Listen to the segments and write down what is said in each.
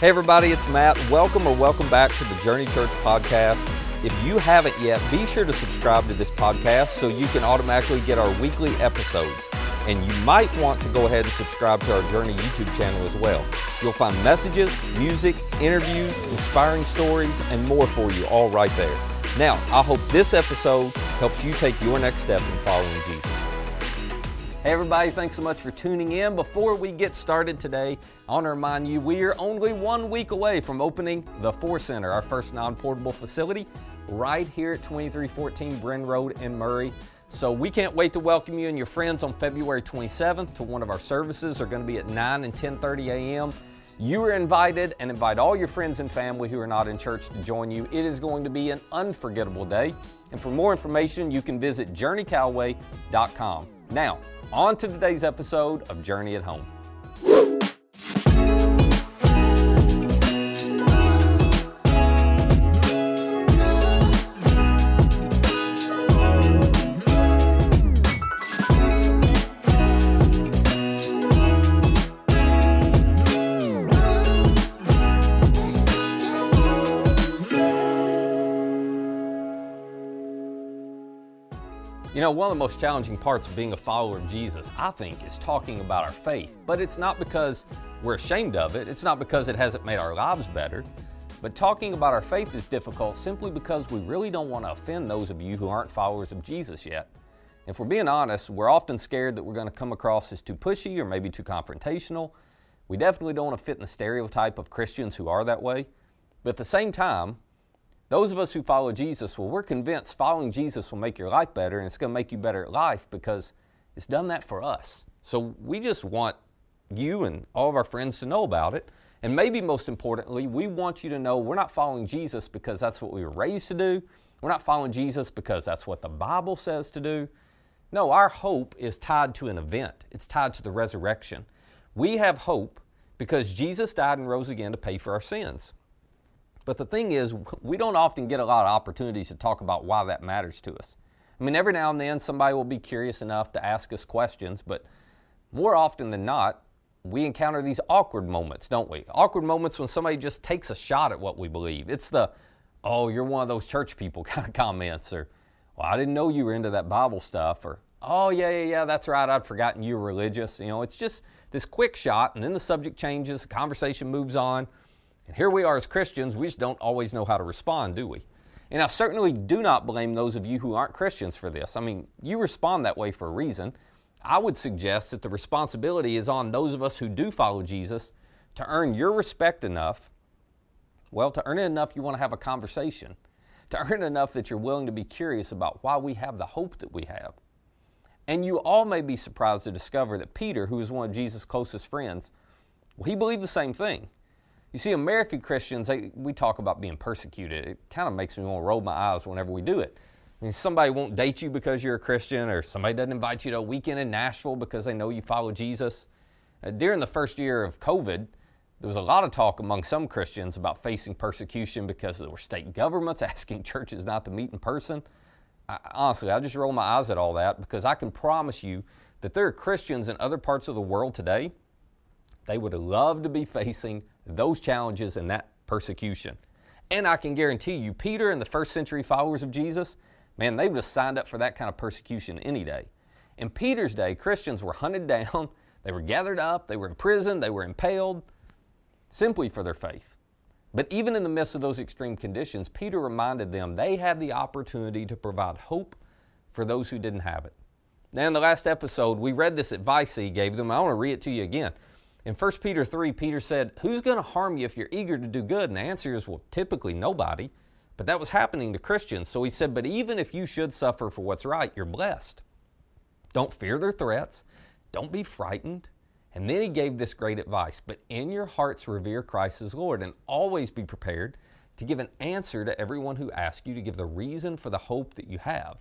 Hey, everybody, it's Matt. Welcome or welcome back to the Journey Church podcast. If you haven't yet, be sure to subscribe to this podcast so you can automatically get our weekly episodes. And you might want to go ahead and subscribe to our Journey YouTube channel as well. You'll find messages, music, interviews, inspiring stories, and more for you all right there. Now, I hope this episode helps you take your next step in following Jesus. Everybody, thanks so much for tuning in. Before we get started today, I want to remind you we are only one week away from opening the Four Center, our first non portable facility, right here at 2314 Bren Road in Murray. So we can't wait to welcome you and your friends on February 27th to one of our services. They're going to be at 9 and 10:30 a.m. You are invited and invite all your friends and family who are not in church to join you. It is going to be an unforgettable day. And for more information, you can visit journeycalloway.com. Now, on to today's episode of Journey at Home. You know, one of the most challenging parts of being a follower of Jesus, I think, is talking about our faith. But it's not because we're ashamed of it, it's not because it hasn't made our lives better. But talking about our faith is difficult simply because we really don't want to offend those of you who aren't followers of Jesus yet. If we're being honest, we're often scared that we're going to come across as too pushy or maybe too confrontational. We definitely don't want to fit in the stereotype of Christians who are that way. But at the same time, those of us who follow Jesus, well, we're convinced following Jesus will make your life better and it's going to make you better at life because it's done that for us. So we just want you and all of our friends to know about it. And maybe most importantly, we want you to know we're not following Jesus because that's what we were raised to do. We're not following Jesus because that's what the Bible says to do. No, our hope is tied to an event, it's tied to the resurrection. We have hope because Jesus died and rose again to pay for our sins. But the thing is, we don't often get a lot of opportunities to talk about why that matters to us. I mean, every now and then somebody will be curious enough to ask us questions, but more often than not, we encounter these awkward moments, don't we? Awkward moments when somebody just takes a shot at what we believe. It's the, oh, you're one of those church people kind of comments, or, well, I didn't know you were into that Bible stuff, or, oh, yeah, yeah, yeah, that's right, I'd forgotten you were religious. You know, it's just this quick shot, and then the subject changes, the conversation moves on. And here we are as Christians, we just don't always know how to respond, do we? And I certainly do not blame those of you who aren't Christians for this. I mean, you respond that way for a reason. I would suggest that the responsibility is on those of us who do follow Jesus to earn your respect enough. Well, to earn it enough, you want to have a conversation. To earn it enough that you're willing to be curious about why we have the hope that we have. And you all may be surprised to discover that Peter, who is one of Jesus' closest friends, well, he believed the same thing. You see, American Christians, they, we talk about being persecuted. It kind of makes me want to roll my eyes whenever we do it. I mean, somebody won't date you because you're a Christian, or somebody doesn't invite you to a weekend in Nashville because they know you follow Jesus. Uh, during the first year of COVID, there was a lot of talk among some Christians about facing persecution because there were state governments asking churches not to meet in person. I, honestly, I just roll my eyes at all that because I can promise you that there are Christians in other parts of the world today, they would love to be facing those challenges and that persecution. And I can guarantee you, Peter and the first century followers of Jesus, man, they would have signed up for that kind of persecution any day. In Peter's day, Christians were hunted down, they were gathered up, they were imprisoned, they were impaled, simply for their faith. But even in the midst of those extreme conditions, Peter reminded them they had the opportunity to provide hope for those who didn't have it. Now, in the last episode, we read this advice he gave them. I want to read it to you again. In 1 Peter 3, Peter said, Who's going to harm you if you're eager to do good? And the answer is, Well, typically nobody. But that was happening to Christians. So he said, But even if you should suffer for what's right, you're blessed. Don't fear their threats. Don't be frightened. And then he gave this great advice But in your hearts, revere Christ as Lord, and always be prepared to give an answer to everyone who asks you to give the reason for the hope that you have.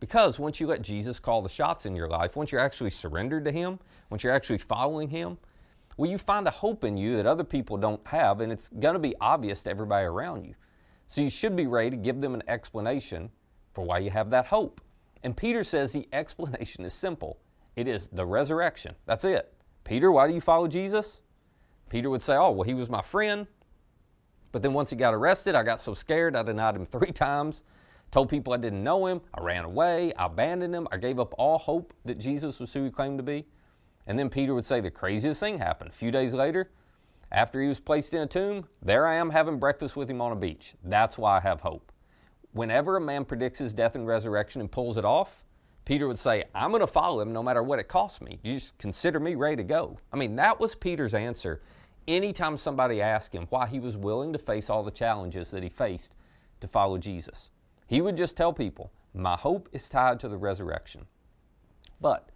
Because once you let Jesus call the shots in your life, once you're actually surrendered to Him, once you're actually following Him, well, you find a hope in you that other people don't have, and it's going to be obvious to everybody around you. So you should be ready to give them an explanation for why you have that hope. And Peter says the explanation is simple it is the resurrection. That's it. Peter, why do you follow Jesus? Peter would say, Oh, well, he was my friend. But then once he got arrested, I got so scared I denied him three times, told people I didn't know him, I ran away, I abandoned him, I gave up all hope that Jesus was who he claimed to be. And then Peter would say the craziest thing happened. A few days later, after he was placed in a tomb, there I am having breakfast with him on a beach. That's why I have hope. Whenever a man predicts his death and resurrection and pulls it off, Peter would say, I'm going to follow him no matter what it costs me. You just consider me ready to go. I mean, that was Peter's answer anytime somebody asked him why he was willing to face all the challenges that he faced to follow Jesus. He would just tell people, My hope is tied to the resurrection. But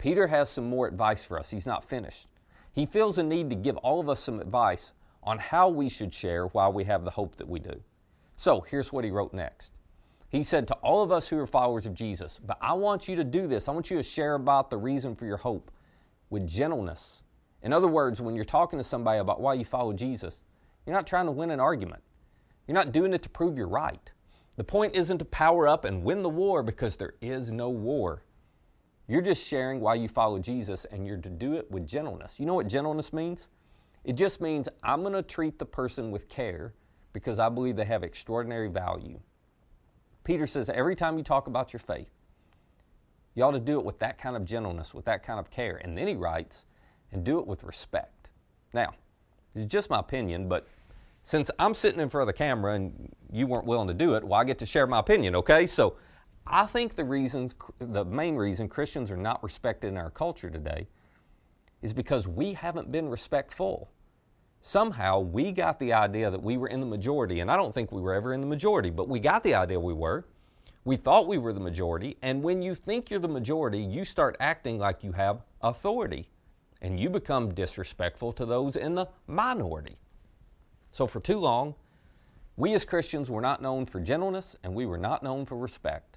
Peter has some more advice for us. He's not finished. He feels a need to give all of us some advice on how we should share while we have the hope that we do. So here's what he wrote next. He said to all of us who are followers of Jesus, But I want you to do this. I want you to share about the reason for your hope with gentleness. In other words, when you're talking to somebody about why you follow Jesus, you're not trying to win an argument. You're not doing it to prove you're right. The point isn't to power up and win the war because there is no war. You're just sharing why you follow Jesus and you're to do it with gentleness. You know what gentleness means? It just means I'm going to treat the person with care because I believe they have extraordinary value. Peter says every time you talk about your faith, you ought to do it with that kind of gentleness, with that kind of care. And then he writes, and do it with respect. Now, it's just my opinion, but since I'm sitting in front of the camera and you weren't willing to do it, well, I get to share my opinion, okay? So I think the reasons, the main reason Christians are not respected in our culture today is because we haven't been respectful. Somehow we got the idea that we were in the majority, and I don't think we were ever in the majority, but we got the idea we were. We thought we were the majority, and when you think you're the majority, you start acting like you have authority, and you become disrespectful to those in the minority. So for too long, we as Christians were not known for gentleness, and we were not known for respect.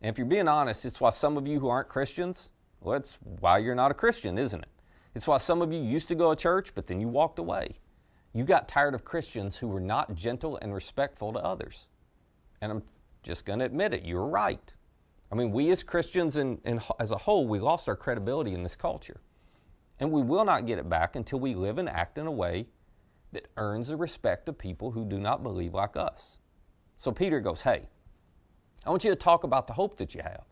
And if you're being honest, it's why some of you who aren't Christians, well, it's why you're not a Christian, isn't it? It's why some of you used to go to church, but then you walked away. You got tired of Christians who were not gentle and respectful to others. And I'm just going to admit it, you're right. I mean, we as Christians and, as a whole, we lost our credibility in this culture. And we will not get it back until we live and act in a way that earns the respect of people who do not believe like us. So Peter goes, Hey, I want you to talk about the hope that you have,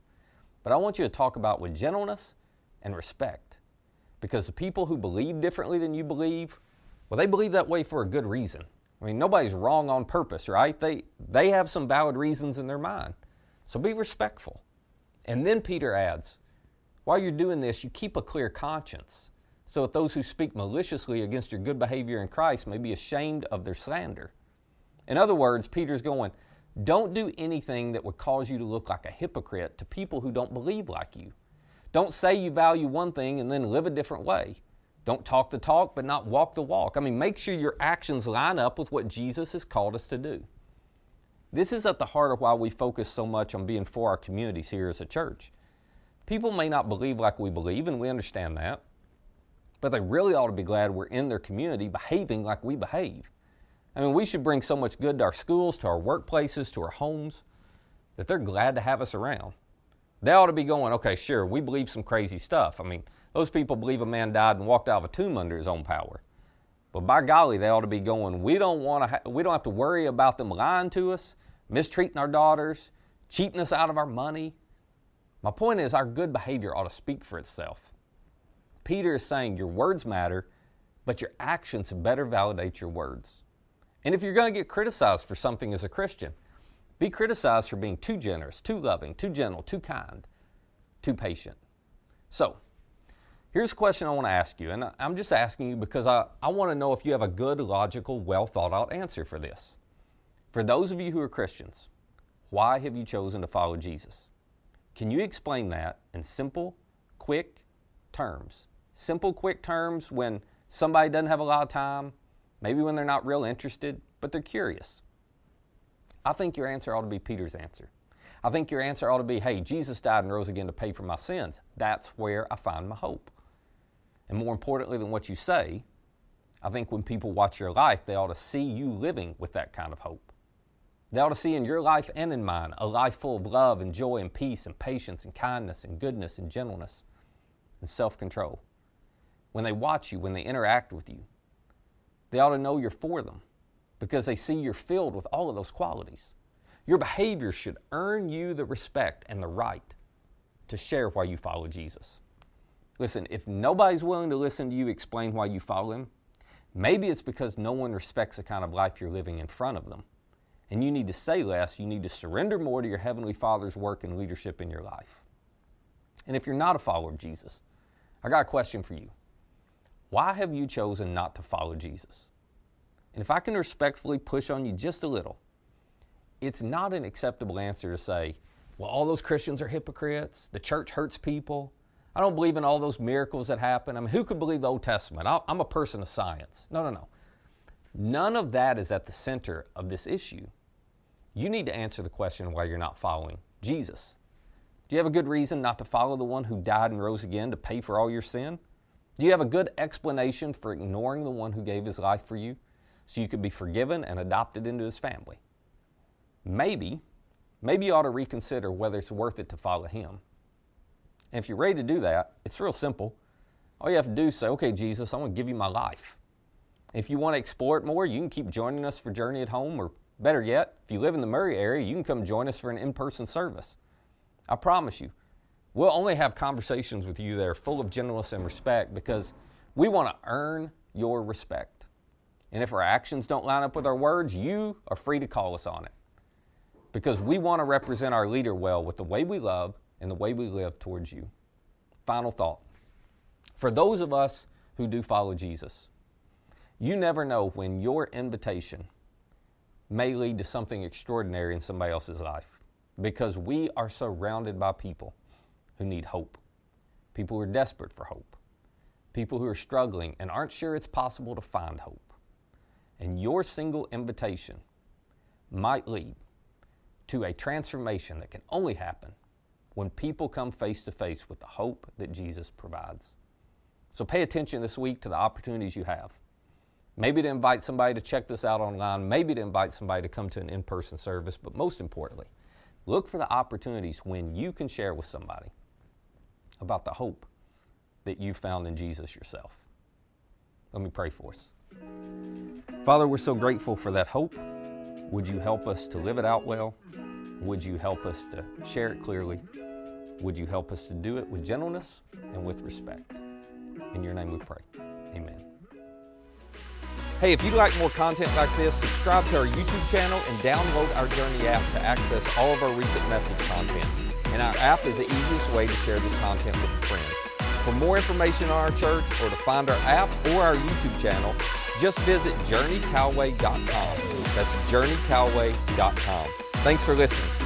but I want you to talk about with gentleness and respect. Because the people who believe differently than you believe, well, they believe that way for a good reason. I mean, nobody's wrong on purpose, right? They, they have some valid reasons in their mind. So be respectful. And then Peter adds, while you're doing this, you keep a clear conscience, so that those who speak maliciously against your good behavior in Christ may be ashamed of their slander. In other words, Peter's going, don't do anything that would cause you to look like a hypocrite to people who don't believe like you. Don't say you value one thing and then live a different way. Don't talk the talk but not walk the walk. I mean, make sure your actions line up with what Jesus has called us to do. This is at the heart of why we focus so much on being for our communities here as a church. People may not believe like we believe, and we understand that, but they really ought to be glad we're in their community behaving like we behave. I mean, we should bring so much good to our schools, to our workplaces, to our homes, that they're glad to have us around. They ought to be going, okay, sure, we believe some crazy stuff. I mean, those people believe a man died and walked out of a tomb under his own power. But by golly, they ought to be going, we don't want to, ha- we don't have to worry about them lying to us, mistreating our daughters, cheating us out of our money. My point is, our good behavior ought to speak for itself. Peter is saying your words matter, but your actions better validate your words. And if you're going to get criticized for something as a Christian, be criticized for being too generous, too loving, too gentle, too kind, too patient. So, here's a question I want to ask you, and I'm just asking you because I, I want to know if you have a good, logical, well thought out answer for this. For those of you who are Christians, why have you chosen to follow Jesus? Can you explain that in simple, quick terms? Simple, quick terms when somebody doesn't have a lot of time, maybe when they're not real interested, but they're curious. I think your answer ought to be Peter's answer. I think your answer ought to be, hey, Jesus died and rose again to pay for my sins. That's where I find my hope. And more importantly than what you say, I think when people watch your life, they ought to see you living with that kind of hope. They ought to see in your life and in mine a life full of love and joy and peace and patience and kindness and goodness and gentleness and self control. when they watch you, when they interact with you. They ought to know you're for them because they see you're filled with all of those qualities. Your behavior should earn you the respect and the right to share why you follow Jesus. Listen, if nobody's willing to listen to you explain why you follow him, maybe it's because no one respects the kind of life you're living in front of them. And you need to say less, you need to surrender more to your Heavenly Father's work and leadership in your life. And if you're not a follower of Jesus, I got a question for you. Why have you chosen not to follow Jesus? And if I can respectfully push on you just a little, it's not an acceptable answer to say, well, all those Christians are hypocrites, the church hurts people, I don't believe in all those miracles that happen. I mean, who could believe the Old Testament? I'm a person of science. No, no, no. None of that is at the center of this issue. You need to answer the question why you're not following Jesus. Do you have a good reason not to follow the one who died and rose again to pay for all your sin? Do you have a good explanation for ignoring the one who gave his life for you so you could be forgiven and adopted into his family? Maybe, maybe you ought to reconsider whether it's worth it to follow him. And if you're ready to do that, it's real simple. All you have to do is say, okay, Jesus, I'm going to give you my life. If you want to explore it more, you can keep joining us for Journey at Home, or better yet, if you live in the Murray area, you can come join us for an in person service. I promise you, we'll only have conversations with you that are full of gentleness and respect because we want to earn your respect. And if our actions don't line up with our words, you are free to call us on it. Because we want to represent our leader well with the way we love and the way we live towards you. Final thought. For those of us who do follow Jesus, you never know when your invitation may lead to something extraordinary in somebody else's life because we are surrounded by people who need hope, people who are desperate for hope, people who are struggling and aren't sure it's possible to find hope. And your single invitation might lead to a transformation that can only happen when people come face to face with the hope that Jesus provides. So pay attention this week to the opportunities you have. Maybe to invite somebody to check this out online, maybe to invite somebody to come to an in person service, but most importantly, look for the opportunities when you can share with somebody about the hope that you found in Jesus yourself. Let me pray for us. Father, we're so grateful for that hope. Would you help us to live it out well? Would you help us to share it clearly? Would you help us to do it with gentleness and with respect? In your name we pray. Amen. Hey, if you'd like more content like this, subscribe to our YouTube channel and download our Journey app to access all of our recent message content. And our app is the easiest way to share this content with a friend. For more information on our church or to find our app or our YouTube channel, just visit journeycalloway.com. That's journeycalloway.com. Thanks for listening.